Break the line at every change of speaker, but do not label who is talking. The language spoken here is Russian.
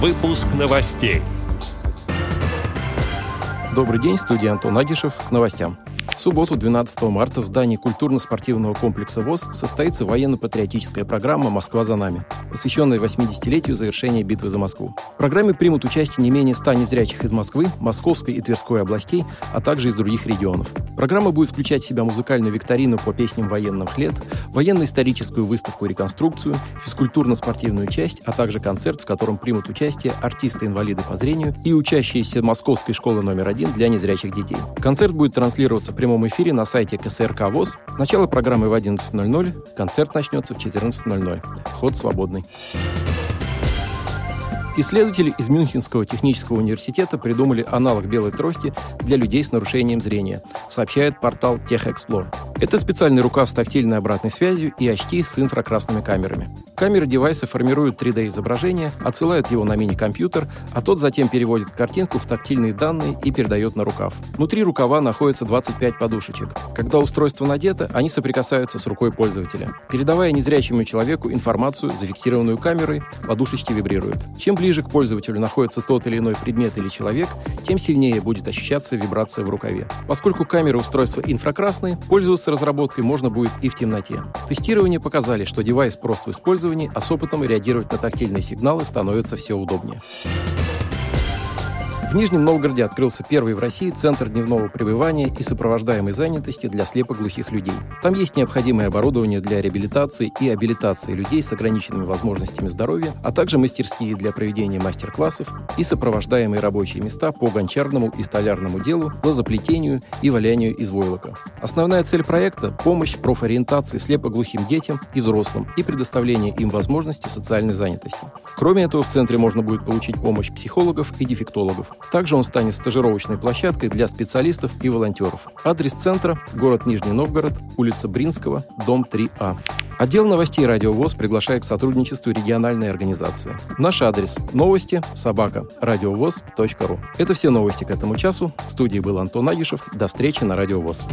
Выпуск новостей.
Добрый день, студия Антон Агишев. К новостям. В субботу, 12 марта, в здании культурно-спортивного комплекса ВОЗ состоится военно-патриотическая программа «Москва за нами», посвященная 80-летию завершения битвы за Москву. В программе примут участие не менее 100 незрячих из Москвы, Московской и Тверской областей, а также из других регионов. Программа будет включать в себя музыкальную викторину по песням военных лет, военно-историческую выставку-реконструкцию, физкультурно-спортивную часть, а также концерт, в котором примут участие артисты-инвалиды по зрению и учащиеся Московской школы номер один для незрячих детей. Концерт будет транслироваться прямо прямом эфире на сайте КСРК ВОЗ. Начало программы в 11.00, концерт начнется в 14.00. Вход свободный. Исследователи из Мюнхенского технического университета придумали аналог белой трости для людей с нарушением зрения, сообщает портал TechExplore. Это специальный рукав с тактильной обратной связью и очки с инфракрасными камерами. Камеры девайса формируют 3D-изображение, отсылают его на мини-компьютер, а тот затем переводит картинку в тактильные данные и передает на рукав. Внутри рукава находится 25 подушечек. Когда устройство надето, они соприкасаются с рукой пользователя. Передавая незрячему человеку информацию, зафиксированную камерой, подушечки вибрируют. Чем ближе к пользователю находится тот или иной предмет или человек, тем сильнее будет ощущаться вибрация в рукаве. Поскольку камеры устройства инфракрасные, пользоваться разработкой можно будет и в темноте. Тестирования показали, что девайс прост в использовании, а с опытом реагировать на тактильные сигналы становится все удобнее. В Нижнем Новгороде открылся первый в России центр дневного пребывания и сопровождаемой занятости для слепоглухих людей. Там есть необходимое оборудование для реабилитации и абилитации людей с ограниченными возможностями здоровья, а также мастерские для проведения мастер-классов и сопровождаемые рабочие места по гончарному и столярному делу, лозоплетению и валянию из войлока. Основная цель проекта – помощь в профориентации слепоглухим детям и взрослым и предоставление им возможности социальной занятости. Кроме этого, в центре можно будет получить помощь психологов и дефектологов. Также он станет стажировочной площадкой для специалистов и волонтеров. Адрес центра – город Нижний Новгород, улица Бринского, дом 3А. Отдел новостей «Радио ВОЗ» приглашает к сотрудничеству региональной организации. Наш адрес – новости собака радиовоз.ру. Это все новости к этому часу. В студии был Антон Агишев. До встречи на «Радио ВОЗ».